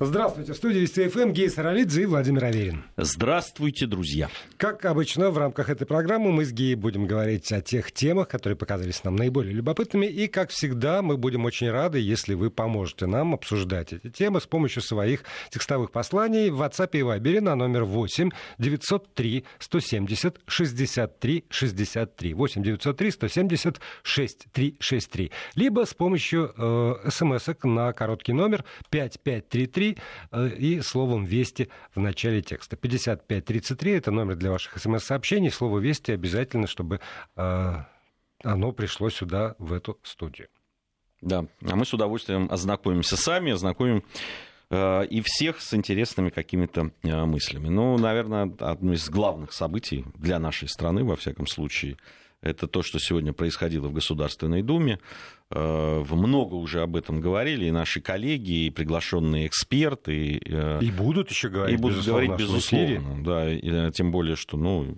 Здравствуйте. В студии Вести ФМ Гей Саралидзе и Владимир Аверин. Здравствуйте, друзья. Как обычно, в рамках этой программы мы с Геей будем говорить о тех темах, которые показались нам наиболее любопытными. И, как всегда, мы будем очень рады, если вы поможете нам обсуждать эти темы с помощью своих текстовых посланий в WhatsApp и Viber на номер 8 903 170 63 63. 8 903 170 63 63. Либо с помощью э, смс на короткий номер 5533 33 э, и словом «Вести» в начале текста. 5533 — это номер для ваших смс-сообщений. Слово «Вести» обязательно, чтобы э, оно пришло сюда, в эту студию. Да, а мы с удовольствием ознакомимся сами, ознакомим э, и всех с интересными какими-то мыслями. Ну, наверное, одно из главных событий для нашей страны, во всяком случае, это то, что сегодня происходило в Государственной Думе. Э, много уже об этом говорили и наши коллеги, и приглашенные эксперты. Э, и будут еще говорить, и будут безусловно, говорить, безусловно. Да, и, э, тем более, что ну,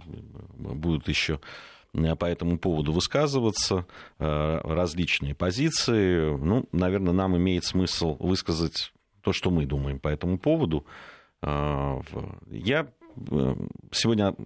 будут еще по этому поводу высказываться, различные позиции. Ну, наверное, нам имеет смысл высказать то, что мы думаем по этому поводу. Я сегодня Э,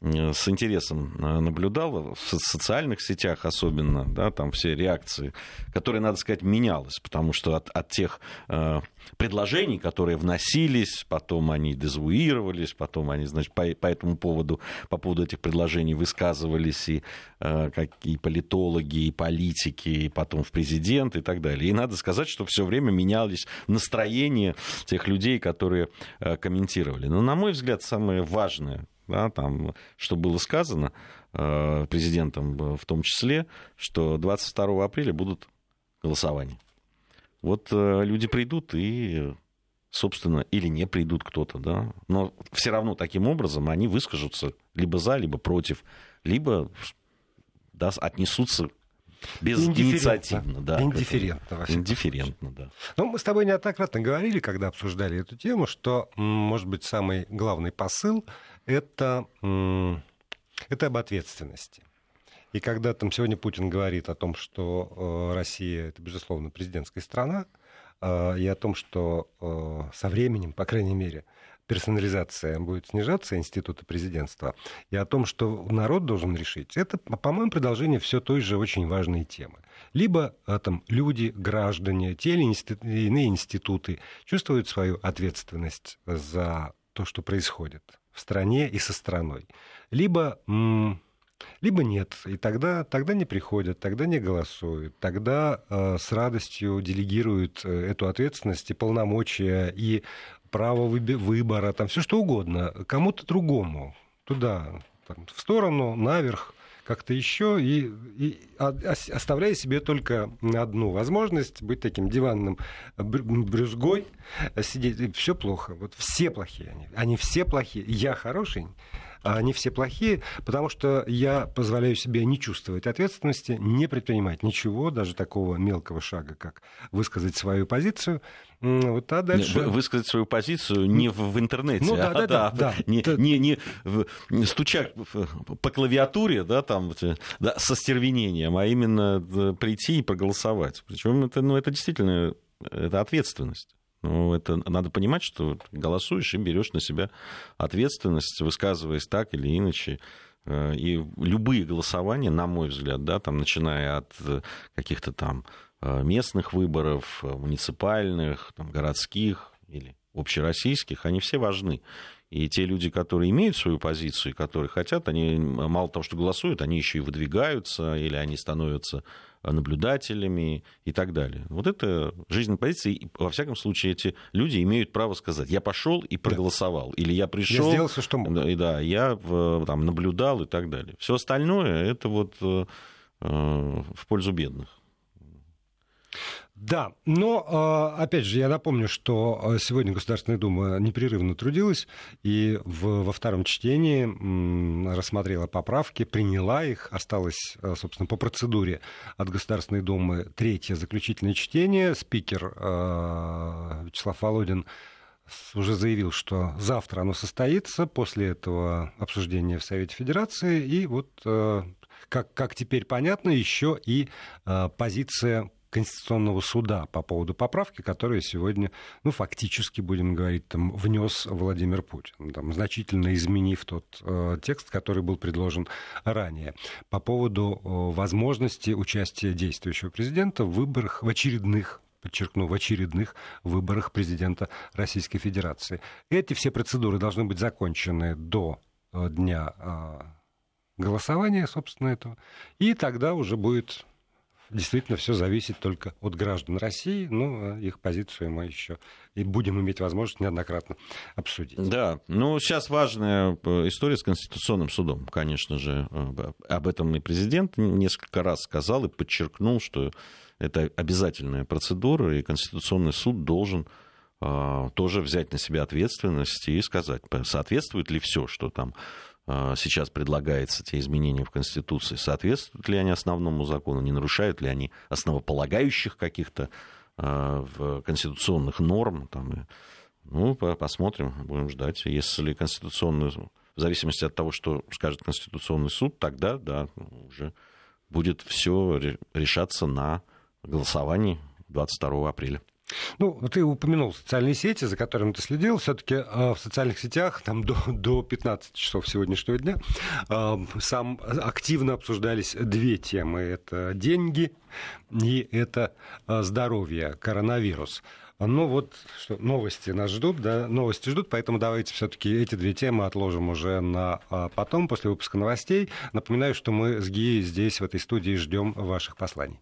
с интересом э, наблюдал, в социальных сетях особенно, да, там все реакции, которые, надо сказать, менялось, потому что от, от тех э, предложений, которые вносились, потом они дезавуировались, потом они, значит, по, по этому поводу, по поводу этих предложений высказывались и, э, как, и политологи, и политики, и потом в президент и так далее. И надо сказать, что все время менялись настроения тех людей, которые э, комментировали. Но, на мой взгляд, самое важное да, там, что было сказано э, президентом в том числе, что 22 апреля будут голосования. Вот э, люди придут и, собственно, или не придут кто-то, да, но все равно таким образом они выскажутся либо за, либо против, либо да, отнесутся Безинициативно, да. Индифферентно. Индифферентно, да. Ну, мы с тобой неоднократно говорили, когда обсуждали эту тему, что, может быть, самый главный посыл это, это об ответственности. И когда там сегодня Путин говорит о том, что э, Россия это, безусловно, президентская страна, э, и о том, что э, со временем, по крайней мере, персонализация будет снижаться института президентства, и о том, что народ должен решить, это, по-моему, продолжение все той же очень важной темы. Либо там, люди, граждане, те или иные институты чувствуют свою ответственность за то, что происходит в стране и со страной. Либо, либо нет, и тогда, тогда не приходят, тогда не голосуют, тогда э, с радостью делегируют э, эту ответственность и полномочия, и право выбора, там все что угодно, кому-то другому, туда, там, в сторону, наверх, как-то еще, и, и оставляя себе только одну возможность быть таким диванным брюзгой, сидеть, все плохо, вот все плохие они, они все плохие, я хороший, они все плохие, потому что я позволяю себе не чувствовать ответственности, не предпринимать ничего, даже такого мелкого шага, как высказать свою позицию. Вот, а дальше... Высказать свою позицию не в, интернете, ну, да, а да, да, да, не, да. Не, не, не стуча по клавиатуре, да, там, да, со стервенением, а именно прийти и проголосовать. Причем это, ну, это действительно это ответственность. Ну, это надо понимать, что голосуешь и берешь на себя ответственность, высказываясь так или иначе. Э, и любые голосования, на мой взгляд, да, там, начиная от э, каких-то там э, местных выборов, муниципальных, там, городских или общероссийских, они все важны. И те люди, которые имеют свою позицию, которые хотят, они мало того, что голосуют, они еще и выдвигаются, или они становятся наблюдателями и так далее. Вот это жизненная позиция. И, во всяком случае, эти люди имеют право сказать, я пошел и проголосовал, да. или я пришел... Я сделал все, что мог. И, да, я там, наблюдал и так далее. Все остальное это вот э, э, в пользу бедных. Да, но, а, опять же, я напомню, что а, сегодня Государственная Дума непрерывно трудилась и в, во втором чтении рассмотрела поправки, приняла их, осталось, а, собственно, по процедуре от Государственной Думы третье заключительное чтение. Спикер Вячеслав Володин уже заявил, что завтра оно состоится, после этого обсуждения в Совете Федерации, и вот, как, как теперь понятно, еще и позиция Конституционного суда по поводу поправки, которые сегодня, ну, фактически, будем говорить, там, внес Владимир Путин, там, значительно изменив тот э, текст, который был предложен ранее, по поводу э, возможности участия действующего президента в выборах, в очередных подчеркну, в очередных выборах президента Российской Федерации. Эти все процедуры должны быть закончены до э, дня э, голосования, собственно, этого. И тогда уже будет действительно все зависит только от граждан России, но а их позицию мы еще и будем иметь возможность неоднократно обсудить. Да, ну сейчас важная э, история с Конституционным судом, конечно же. Об этом и президент несколько раз сказал и подчеркнул, что это обязательная процедура, и Конституционный суд должен а, тоже взять на себя ответственность и сказать, соответствует ли все, что там сейчас предлагается, те изменения в Конституции, соответствуют ли они основному закону, не нарушают ли они основополагающих каких-то а, конституционных норм. Там, ну, посмотрим, будем ждать. Если Конституционный, в зависимости от того, что скажет Конституционный суд, тогда, да, уже будет все решаться на голосований 22 апреля. Ну, ты упомянул социальные сети, за которыми ты следил. Все-таки э, в социальных сетях там до, до 15 часов сегодняшнего дня э, сам активно обсуждались две темы. Это деньги и это э, здоровье, коронавирус. Ну вот, что новости нас ждут, да, новости ждут, поэтому давайте все-таки эти две темы отложим уже на потом, после выпуска новостей. Напоминаю, что мы с Гией здесь, в этой студии, ждем ваших посланий.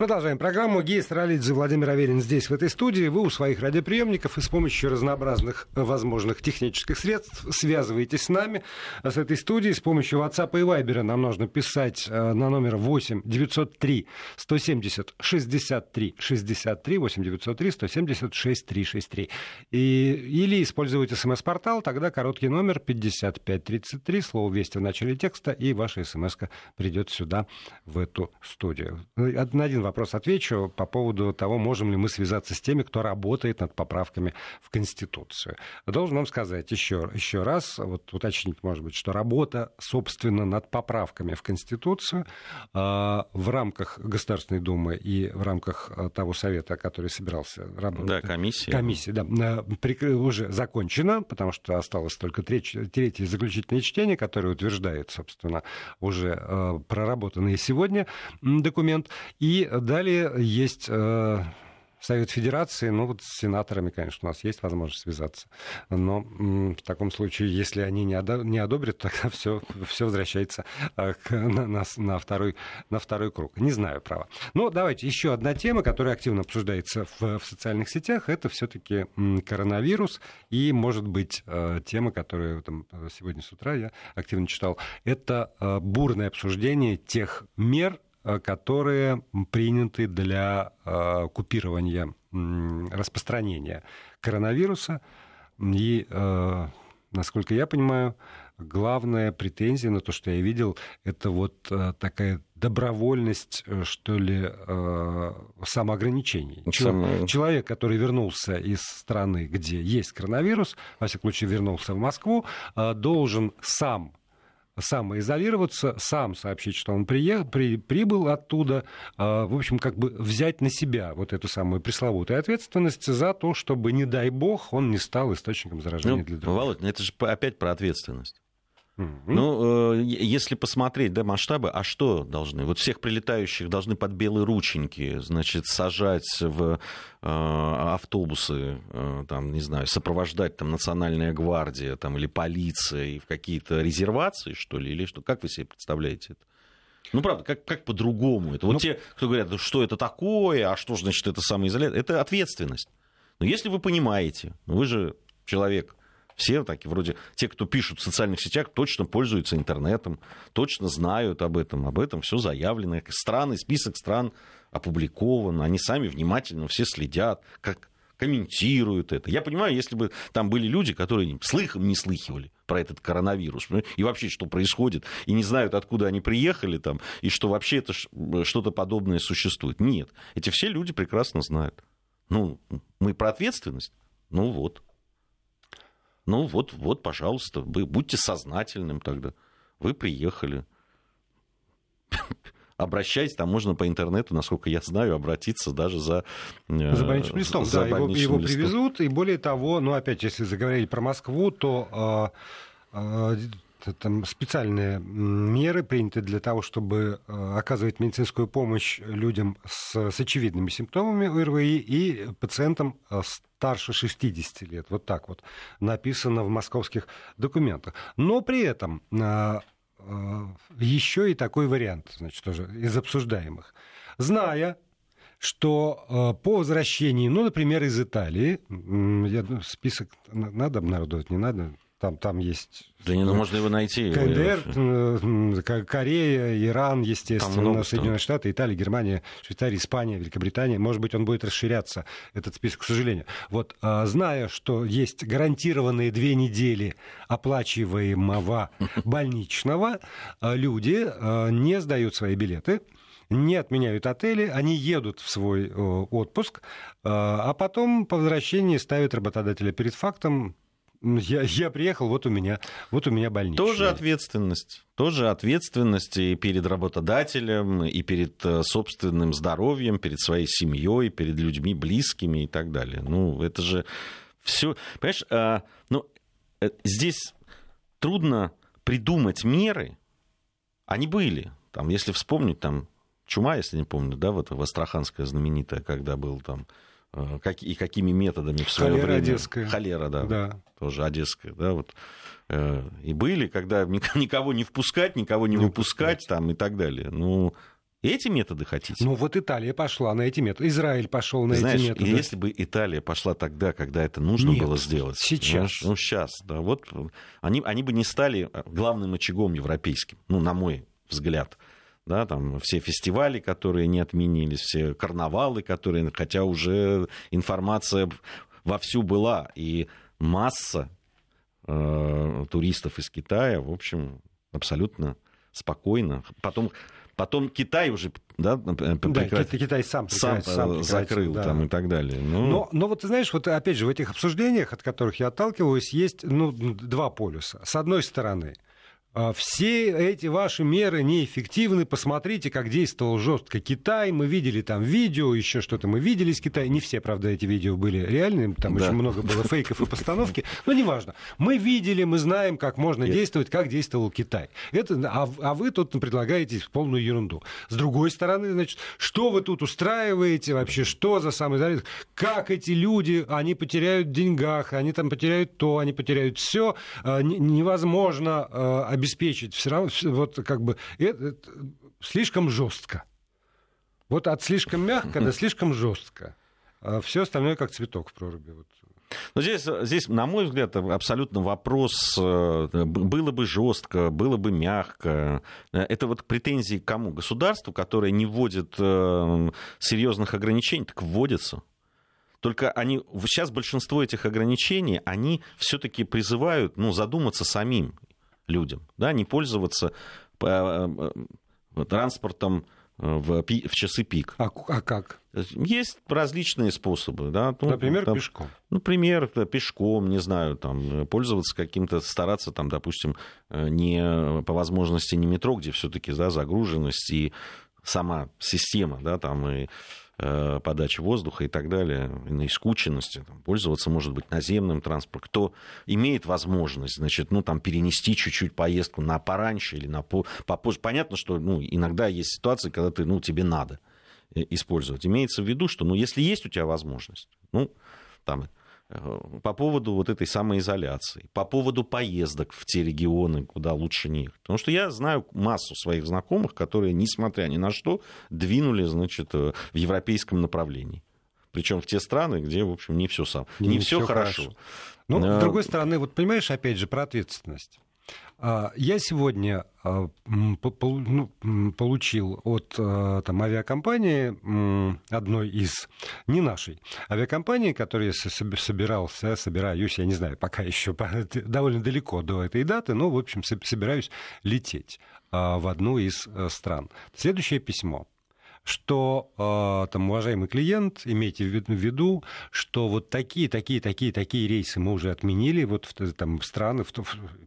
Продолжаем программу. Гей Саралидзе, Владимир Аверин здесь, в этой студии. Вы у своих радиоприемников и с помощью разнообразных возможных технических средств связываетесь с нами, с этой студией. С помощью WhatsApp и Viber нам нужно писать э, на номер 8 903 170 63 63 8 903 170 6363. И, или использовать смс-портал, тогда короткий номер 5533, слово «Вести» в начале текста, и ваша смс придет сюда, в эту студию. На один вопрос отвечу по поводу того, можем ли мы связаться с теми, кто работает над поправками в Конституцию. Должен вам сказать еще, еще раз, вот уточнить, может быть, что работа, собственно, над поправками в Конституцию э, в рамках Государственной Думы и в рамках э, того совета, который собирался работать. Да, комиссия. Комиссия, да, э, уже закончена, потому что осталось только третье, третье заключительное чтение, которое утверждает, собственно, уже э, проработанный сегодня документ. И далее есть э, Совет Федерации, ну вот с сенаторами, конечно, у нас есть возможность связаться. Но в таком случае, если они не, одо, не одобрят, тогда все, все возвращается э, к, на, на, на, второй, на второй круг. Не знаю, право. Но давайте еще одна тема, которая активно обсуждается в, в социальных сетях, это все-таки коронавирус. И, может быть, э, тема, которую там, сегодня с утра я активно читал, это бурное обсуждение тех мер, Э, которые приняты для э, купирования распространения коронавируса. И, э, насколько я понимаю, главная претензия на то, что я видел, это вот такая добровольность, что ли, самоограничений. Сам... Человек, который вернулся из страны, где есть коронавирус, во всяком случае вернулся в Москву, должен сам самоизолироваться, сам сообщить, что он приехал, при, прибыл оттуда, э, в общем, как бы взять на себя вот эту самую пресловутую ответственность за то, чтобы, не дай бог, он не стал источником заражения ну, для других. Володь, ну это же опять про ответственность. Ну, э, если посмотреть да, масштабы, а что должны? Вот всех прилетающих должны под белые рученьки, значит, сажать в э, автобусы, э, там, не знаю, сопровождать там национальная гвардия там, или полиция и в какие-то резервации, что ли, или что? Как вы себе представляете это? Ну, правда, как, как по-другому? Это вот ну... те, кто говорят, что это такое, а что значит это самоизоляция, это ответственность. Но если вы понимаете, вы же человек все такие, вроде те, кто пишут в социальных сетях, точно пользуются интернетом, точно знают об этом, об этом все заявлено. Страны, список стран опубликован, они сами внимательно все следят, как комментируют это. Я понимаю, если бы там были люди, которые слыхом не слыхивали про этот коронавирус, и вообще, что происходит, и не знают, откуда они приехали там, и что вообще это что-то подобное существует. Нет, эти все люди прекрасно знают. Ну, мы про ответственность? Ну вот. Ну вот, вот, пожалуйста, вы будьте сознательным тогда. Вы приехали. обращайтесь, там можно по интернету, насколько я знаю, обратиться даже за... Э, за больничным листом, за да, больничным его, его листом. привезут, и более того, ну, опять, если заговорили про Москву, то э, там специальные меры приняты для того, чтобы оказывать медицинскую помощь людям с, с очевидными симптомами ОРВИ и пациентам старше 60 лет. Вот так вот написано в московских документах. Но при этом Э, еще и такой вариант, значит, тоже из обсуждаемых. Зная, что э, по возвращении, ну, например, из Италии, я, ну, список надо обнародовать, не надо, там, там есть... Да не, ну можно его найти. КНДР, э, Корея, Иран, естественно, Соединенные Штаты, Италия, Германия, Швейцария, Испания, Великобритания. Может быть, он будет расширяться, этот список, к сожалению. Вот, а, зная, что есть гарантированные две недели оплачиваемого больничного, а, люди а, не сдают свои билеты, не отменяют отели, они едут в свой отпуск, а потом по возвращении ставят работодателя перед фактом, я, я приехал, вот у меня, вот у меня больничный. Тоже ответственность. Тоже ответственность и перед работодателем, и перед э, собственным здоровьем, перед своей семьей, перед людьми близкими и так далее. Ну, это же все. Понимаешь, а, ну, э, здесь трудно придумать меры. Они были. Там, если вспомнить, там, чума, если не помню, да, вот в Астраханская знаменитая, когда был там как, и какими методами в свое Холера время. одесская. Холера, да, да. Тоже одесская, да, вот. Э, и были, когда никого не впускать, никого не, не выпускать, там и так далее. Ну, эти методы хотите? Ну, вот Италия пошла на эти методы. Израиль пошел на Знаешь, эти методы. если бы Италия пошла тогда, когда это нужно Нет, было сделать. Сейчас. Ну, ну, сейчас, да. Вот они, они бы не стали главным очагом европейским, ну, на мой взгляд да, там все фестивали, которые не отменились, все карнавалы, которые, хотя уже информация вовсю была, и масса э, туристов из Китая, в общем, абсолютно спокойно. Потом Потом Китай уже да, прекрат... да, Китай сам, сам, сам закрыл да. там и так далее. Ну... Но, но вот ты знаешь, вот опять же в этих обсуждениях, от которых я отталкиваюсь, есть ну, два полюса. С одной стороны, все эти ваши меры неэффективны. Посмотрите, как действовал жестко Китай. Мы видели там видео, еще что-то мы видели из Китая. Не все, правда, эти видео были реальными, там да. очень много было фейков и постановки. Но неважно. Мы видели, мы знаем, как можно Нет. действовать, как действовал Китай. Это, а, а вы тут предлагаете полную ерунду. С другой стороны, значит, что вы тут устраиваете вообще? Что за самый заряд? Как эти люди, они потеряют в деньгах, они там потеряют то, они потеряют все. А, невозможно а, обеспечить все равно, вот как бы это, слишком жестко. Вот от слишком мягко до слишком жестко. А все остальное как цветок в проруби. Вот. Но здесь, здесь, на мой взгляд, абсолютно вопрос, э, было бы жестко, было бы мягко. Это вот претензии к кому? Государству, которое не вводит э, серьезных ограничений, так вводится. Только они, сейчас большинство этих ограничений, они все-таки призывают ну, задуматься самим людям, да, не пользоваться э, э, транспортом э, в, в часы пик. А, а как? Есть различные способы. Да? Ну, Например, там, пешком. Например, пешком, не знаю, там, пользоваться каким-то, стараться, там, допустим, не по возможности не метро, где все-таки да, загруженность и сама система, да, там и Э, подачи воздуха и так далее, на искученности, там, пользоваться, может быть, наземным транспортом. Кто имеет возможность, значит, ну, там, перенести чуть-чуть поездку на пораньше или на попозже. Понятно, что ну, иногда есть ситуации, когда ты, ну, тебе надо э, использовать. Имеется в виду, что, ну, если есть у тебя возможность, ну, там, Э, по поводу вот этой самоизоляции, по поводу поездок в те регионы, куда лучше не ехать. Потому что я знаю массу своих знакомых, которые, несмотря ни на что, двинули, значит, э, в европейском направлении. Причем в те страны, где, в общем, не все сам, не, не все хорошо. хорошо. Ну, с другой стороны, вот понимаешь, опять же, про ответственность. А, я сегодня а, ну, получил от а, там, авиакомпании, одной из, не нашей, авиакомпании, которой я собирался, собираюсь, я не знаю, пока еще довольно далеко до этой даты, но, в общем, собираюсь лететь в одну из стран. Следующее письмо. Что, э, там, уважаемый клиент, имейте в виду, что вот такие, такие, такие, такие рейсы мы уже отменили, вот в, там, страны,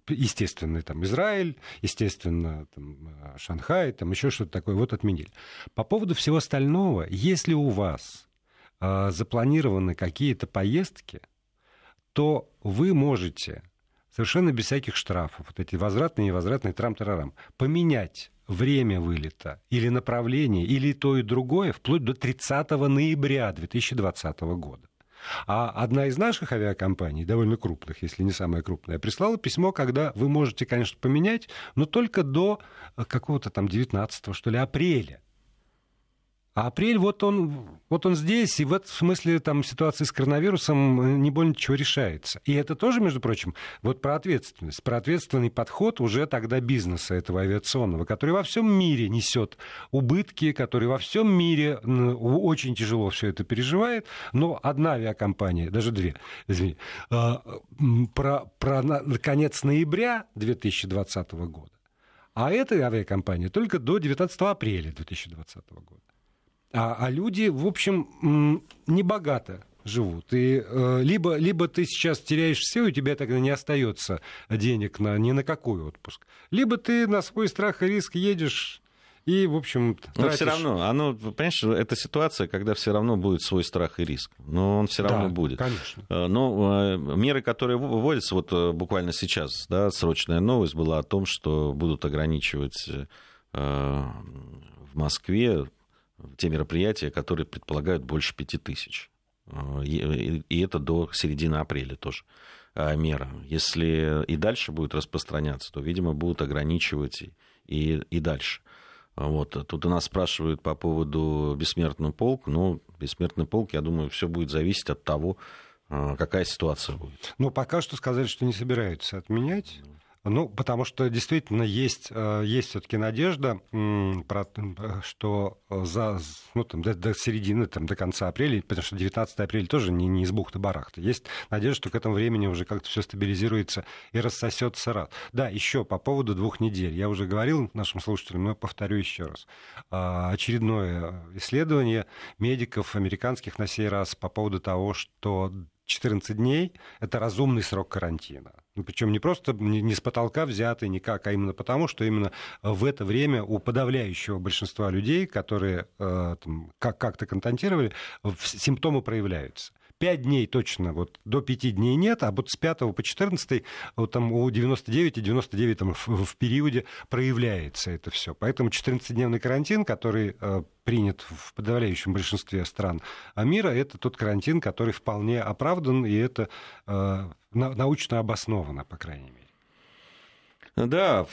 естественно, там, Израиль, естественно, там, Шанхай, там еще что-то такое, вот отменили. По поводу всего остального, если у вас э, запланированы какие-то поездки, то вы можете совершенно без всяких штрафов, вот эти возвратные и невозвратные трам-тарарам, поменять время вылета или направление, или то и другое, вплоть до 30 ноября 2020 года. А одна из наших авиакомпаний, довольно крупных, если не самая крупная, прислала письмо, когда вы можете, конечно, поменять, но только до какого-то там 19 что ли, апреля. А апрель, вот он, вот он здесь, и в этом смысле там ситуация с коронавирусом э, не больно чего решается. И это тоже, между прочим, вот про ответственность, про ответственный подход уже тогда бизнеса этого авиационного, который во всем мире несет убытки, который во всем мире очень тяжело все это переживает, но одна авиакомпания, даже две, извини, а, про, про конец ноября 2020 года, а эта авиакомпания только до 19 апреля 2020 года. А, а люди, в общем, не богато живут. И э, либо, либо ты сейчас теряешь все, и у тебя тогда не остается денег на, ни на какой отпуск. Либо ты на свой страх и риск едешь и, в общем, Но все равно, оно, понимаешь, это ситуация, когда все равно будет свой страх и риск. Но он все равно да, будет. Конечно. Э, но э, меры, которые вводятся, вот э, буквально сейчас, да, срочная новость была о том, что будут ограничивать в Москве те мероприятия, которые предполагают больше пяти тысяч. Э, и это до середины апреля тоже э, мера. Если и дальше будет распространяться, то, видимо, будут ограничивать и, и дальше. Вот. Тут у нас спрашивают по поводу бессмертного полк. Ну, бессмертный полк, я думаю, все будет зависеть от того, э, какая ситуация будет. Ну, пока что сказали, что не собираются отменять. Ну, потому что действительно есть, э, есть все-таки надежда, что за, ну, там, до, до середины, там, до конца апреля, потому что 19 апреля тоже не, не из бухты-барахта. Есть надежда, что к этому времени уже как-то все стабилизируется и рассосется раз. Да, еще по поводу двух недель. Я уже говорил нашим слушателям, но повторю еще раз. А, очередное исследование медиков американских на сей раз по поводу того, что 14 дней – это разумный срок карантина. Ну, причем не просто не с потолка взятый никак, а именно потому, что именно в это время у подавляющего большинства людей, которые э, там, как- как-то контактировали, симптомы проявляются. 5 дней точно, вот до 5 дней нет, а вот с 5 по 14 вот там у 99 и 99 там в, в периоде проявляется это все. Поэтому 14-дневный карантин, который э, принят в подавляющем большинстве стран мира, это тот карантин, который вполне оправдан, и это э, научно обосновано, по крайней мере. Да.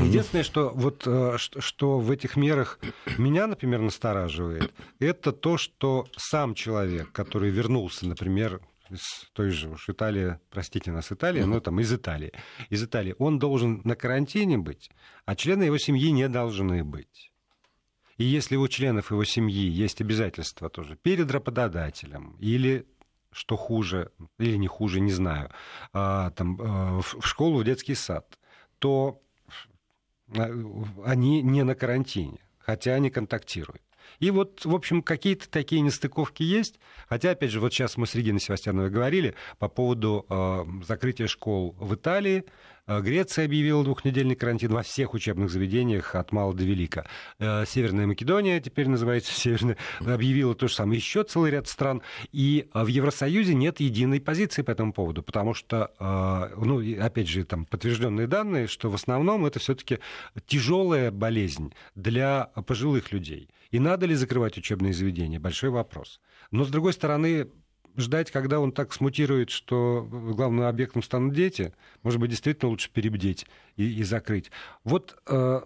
Единственное, что, вот, э, что в этих мерах меня, например, настораживает, это то, что сам человек, который вернулся, например, из той же уж Италии, простите нас, Италия, но там из Италии, из Италии, он должен на карантине быть, а члены его семьи не должны быть. И если у членов его семьи есть обязательства тоже перед работодателем или что хуже, или не хуже, не знаю, а, там, э, в школу, в детский сад, то э, они не на карантине, хотя они контактируют. И вот, в общем, какие-то такие нестыковки есть. Хотя, опять же, вот сейчас мы с Региной Севастьяновой говорили по поводу э, закрытия школ в Италии. Э, Греция объявила двухнедельный карантин во всех учебных заведениях от мала до велика. Э, Северная Македония, теперь называется Северная, объявила то же самое. Еще целый ряд стран. И в Евросоюзе нет единой позиции по этому поводу, потому что, ну, опять же, там подтвержденные данные, что в основном это все-таки тяжелая болезнь для пожилых людей. И надо ли закрывать учебные заведения? Большой вопрос. Но, с другой стороны, ждать, когда он так смутирует, что главным объектом станут дети, может быть, действительно лучше перебдеть и, и закрыть. Вот э,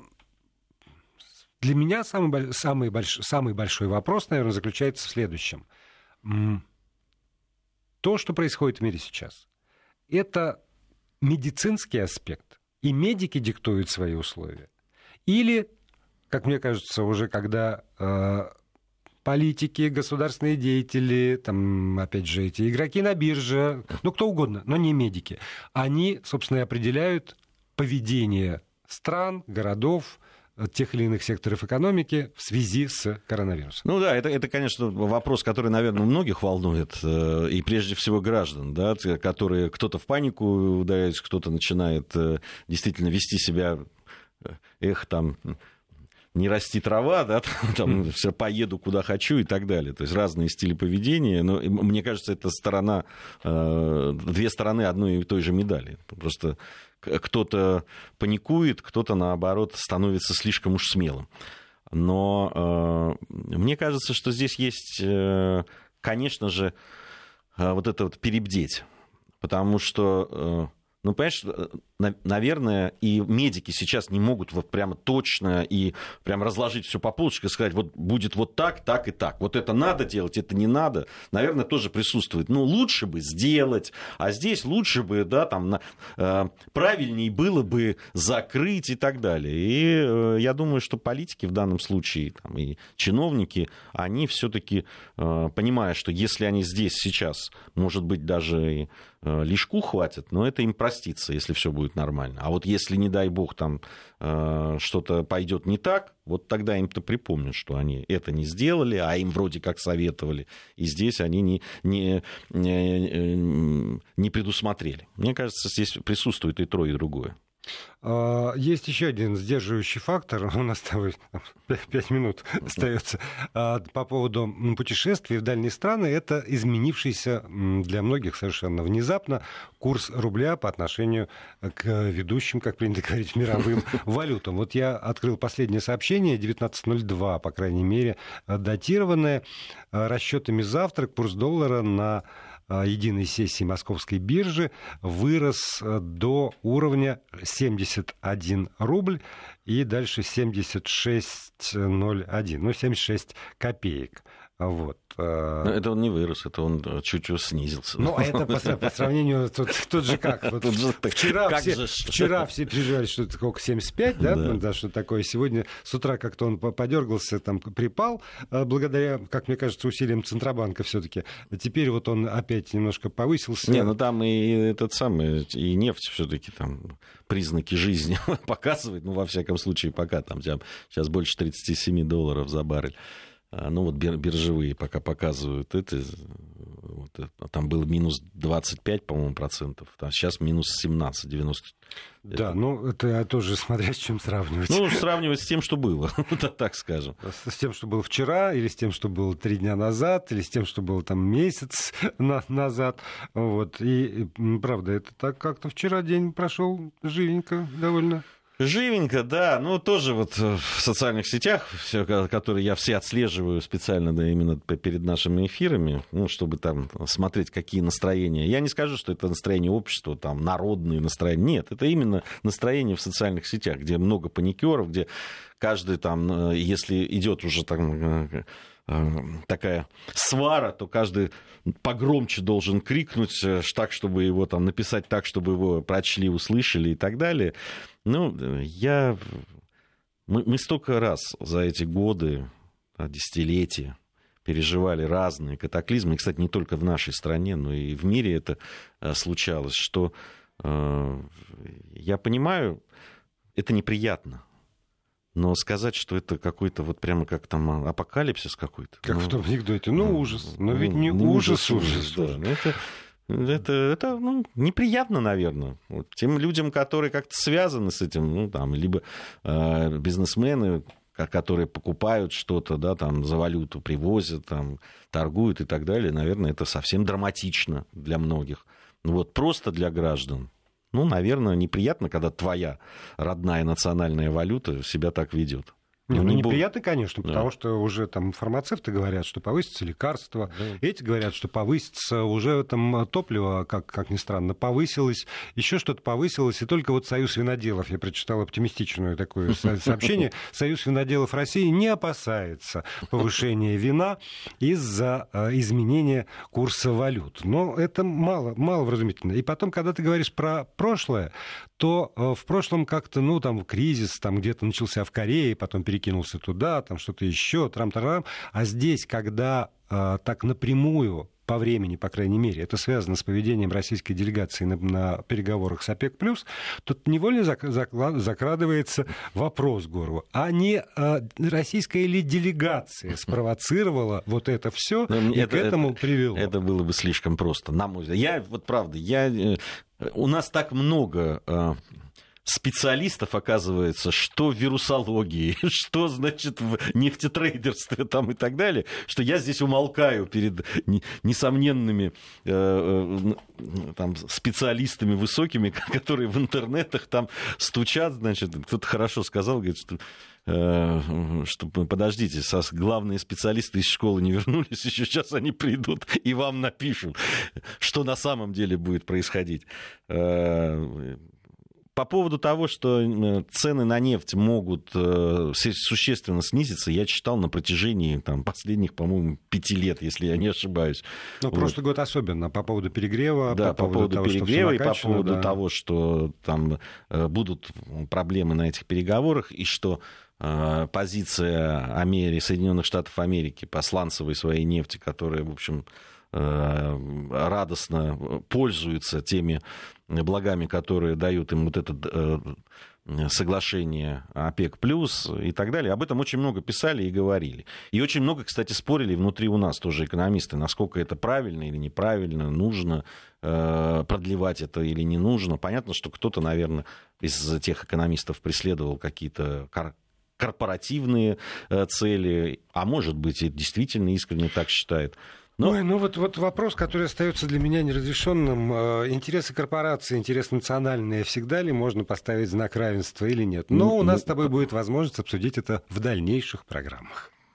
для меня самый, самый, больш, самый большой вопрос, наверное, заключается в следующем. То, что происходит в мире сейчас, это медицинский аспект, и медики диктуют свои условия, или как мне кажется, уже когда э, политики, государственные деятели, там, опять же, эти игроки на бирже, ну, кто угодно, но не медики, они, собственно, и определяют поведение стран, городов, тех или иных секторов экономики в связи с коронавирусом. Ну да, это, это конечно, вопрос, который, наверное, многих волнует, э, и прежде всего граждан, да, которые кто-то в панику ударяется, кто-то начинает э, действительно вести себя, э, эх, там, не расти трава, да, там, все поеду куда хочу и так далее. То есть разные стили поведения. Но мне кажется, это сторона, две стороны одной и той же медали. Просто кто-то паникует, кто-то, наоборот, становится слишком уж смелым. Но э, мне кажется, что здесь есть, э, конечно же, э, вот это вот перебдеть. Потому что э, ну, понимаешь, э, наверное, и медики сейчас не могут вот прямо точно и прям разложить все по полочкам и сказать, вот будет вот так, так и так. Вот это надо делать, это не надо. Наверное, тоже присутствует. Ну, лучше бы сделать, а здесь лучше бы, да, там, э, правильнее было бы закрыть и так далее. И э, я думаю, что политики в данном случае, там, и чиновники, они все-таки, э, понимая, что если они здесь сейчас, может быть, даже и лишку хватит, но это им простится, если все будет нормально. А вот если, не дай бог, там э, что-то пойдет не так, вот тогда им-то припомнят, что они это не сделали, а им вроде как советовали. И здесь они не, не, не, не предусмотрели. Мне кажется, здесь присутствует и то, и другое. А, есть еще один сдерживающий фактор. У нас там 5 минут остается. А, по поводу путешествий в дальние страны. Это изменившийся для многих совершенно внезапно курс рубля по отношению к ведущим, как принято говорить, мировым валютам. Вот я открыл последнее сообщение, 19.02, по крайней мере, датированное расчетами завтра. Курс доллара на единой сессии московской биржи вырос э, до уровня 71 рубль и дальше 76,01, ну 76 копеек. Вот. Э, Но это он не вырос, это он э, чуть-чуть снизился. Ну, а это по, по сравнению, тут, тут же как, вот тут же, вчера, как все, же, вчера все переживали, что это сколько, 75, да, да. да, что такое, сегодня с утра как-то он подергался, там, припал, э, благодаря, как мне кажется, усилиям Центробанка все-таки. Теперь вот он опять немножко повысился. Не, ну там и этот самый, и нефть все-таки там признаки жизни показывает, ну, во всяком случае, пока там сейчас больше 37 долларов за баррель. А, ну вот биржевые пока показывают это, вот, э, там было минус 25, по-моему, процентов, а сейчас минус 17, 90. Да, это... ну это тоже смотря с чем сравнивать. Ну, сравнивать с тем, что было, так скажем. С тем, что было вчера, или с тем, что было три дня назад, или с тем, что было там месяц на назад. Вот. И, правда, это так как-то вчера день прошел живенько довольно. Живенько, да. Ну, тоже вот э, в социальных сетях, все, которые я все отслеживаю специально да, именно перед нашими эфирами, ну, чтобы там смотреть, какие настроения. Я не скажу, что это настроение общества, там, народные настроения. Нет, это именно настроение в социальных сетях, где много паникеров, где каждый там, э, если идет уже там э, такая свара, то каждый погромче должен крикнуть так, чтобы его там написать так, чтобы его прочли, услышали и так далее. Ну, я... Мы, мы столько раз за эти годы, десятилетия, переживали разные катаклизмы, и, кстати, не только в нашей стране, но и в мире это э, случалось, что э, я понимаю, это неприятно. Но сказать, что это какой-то вот прямо как там апокалипсис какой-то. Как ну, в том анекдоте. Ну, ужас. Но ведь не ну, ужас, ужас. ужас, ужас да. Это, это, это ну, неприятно, наверное. Вот. Тем людям, которые как-то связаны с этим, ну, там, либо э, бизнесмены, которые покупают что-то, да, там, за валюту привозят, там, торгуют и так далее, наверное, это совсем драматично для многих. Вот просто для граждан. Ну, наверное, неприятно, когда твоя родная национальная валюта себя так ведет. Не, ну, неприятно, конечно, да. потому что уже там фармацевты говорят, что повысится лекарство, да. эти говорят, что повысится уже там топливо, как, как ни странно, повысилось, еще что-то повысилось, и только вот Союз виноделов, я прочитал оптимистичное такое сообщение, Союз виноделов России не опасается повышения вина из-за э, изменения курса валют. Но это мало, мало вразумительно. И потом, когда ты говоришь про прошлое, то э, в прошлом как-то, ну, там, кризис там где-то начался в Корее, потом перекинулся туда, там что-то еще, трам-тарам. А здесь, когда э, так напрямую по времени, по крайней мере, это связано с поведением российской делегации на, на переговорах с ОПЕК+, тут невольно зак, заклад, закрадывается вопрос, Горову, а не а, российская ли делегация спровоцировала вот это все ну, и это, к этому это, привело? Это было бы слишком просто, на мой взгляд. Я, вот правда, я, э, у нас так много э, специалистов, оказывается, что в вирусологии, что, значит, в нефтетрейдерстве там и так далее, что я здесь умолкаю перед несомненными э, э, там, специалистами высокими, которые в интернетах там стучат, значит, кто-то хорошо сказал, говорит, что э, что подождите, главные специалисты из школы не вернулись, еще сейчас они придут и вам напишут, что на самом деле будет происходить. По поводу того, что цены на нефть могут э, существенно снизиться, я читал на протяжении там, последних, по-моему, пяти лет, если я не ошибаюсь. Ну, вот. прошлый год особенно, по поводу перегрева. Да, по, по поводу, того, перегрева и по поводу да. того, что там э, будут проблемы на этих переговорах, и что э, позиция Америки, Соединенных Штатов Америки по сланцевой своей нефти, которая, в общем, радостно пользуется теми благами, которые дают им вот это э, соглашение ОПЕК плюс и так далее. Об этом очень много писали и говорили. И очень много, кстати, спорили внутри у нас тоже экономисты, насколько это правильно или неправильно, нужно э, продлевать это или не нужно. Понятно, что кто-то, наверное, из тех экономистов преследовал какие-то корпоративные э, цели, а может быть, и действительно искренне так считает. Но... Ой, ну вот, вот вопрос, который остается для меня неразрешенным. Э, интересы корпорации, интересы национальные, всегда ли можно поставить знак равенства или нет? Но у нас с тобой будет возможность обсудить это в дальнейших программах.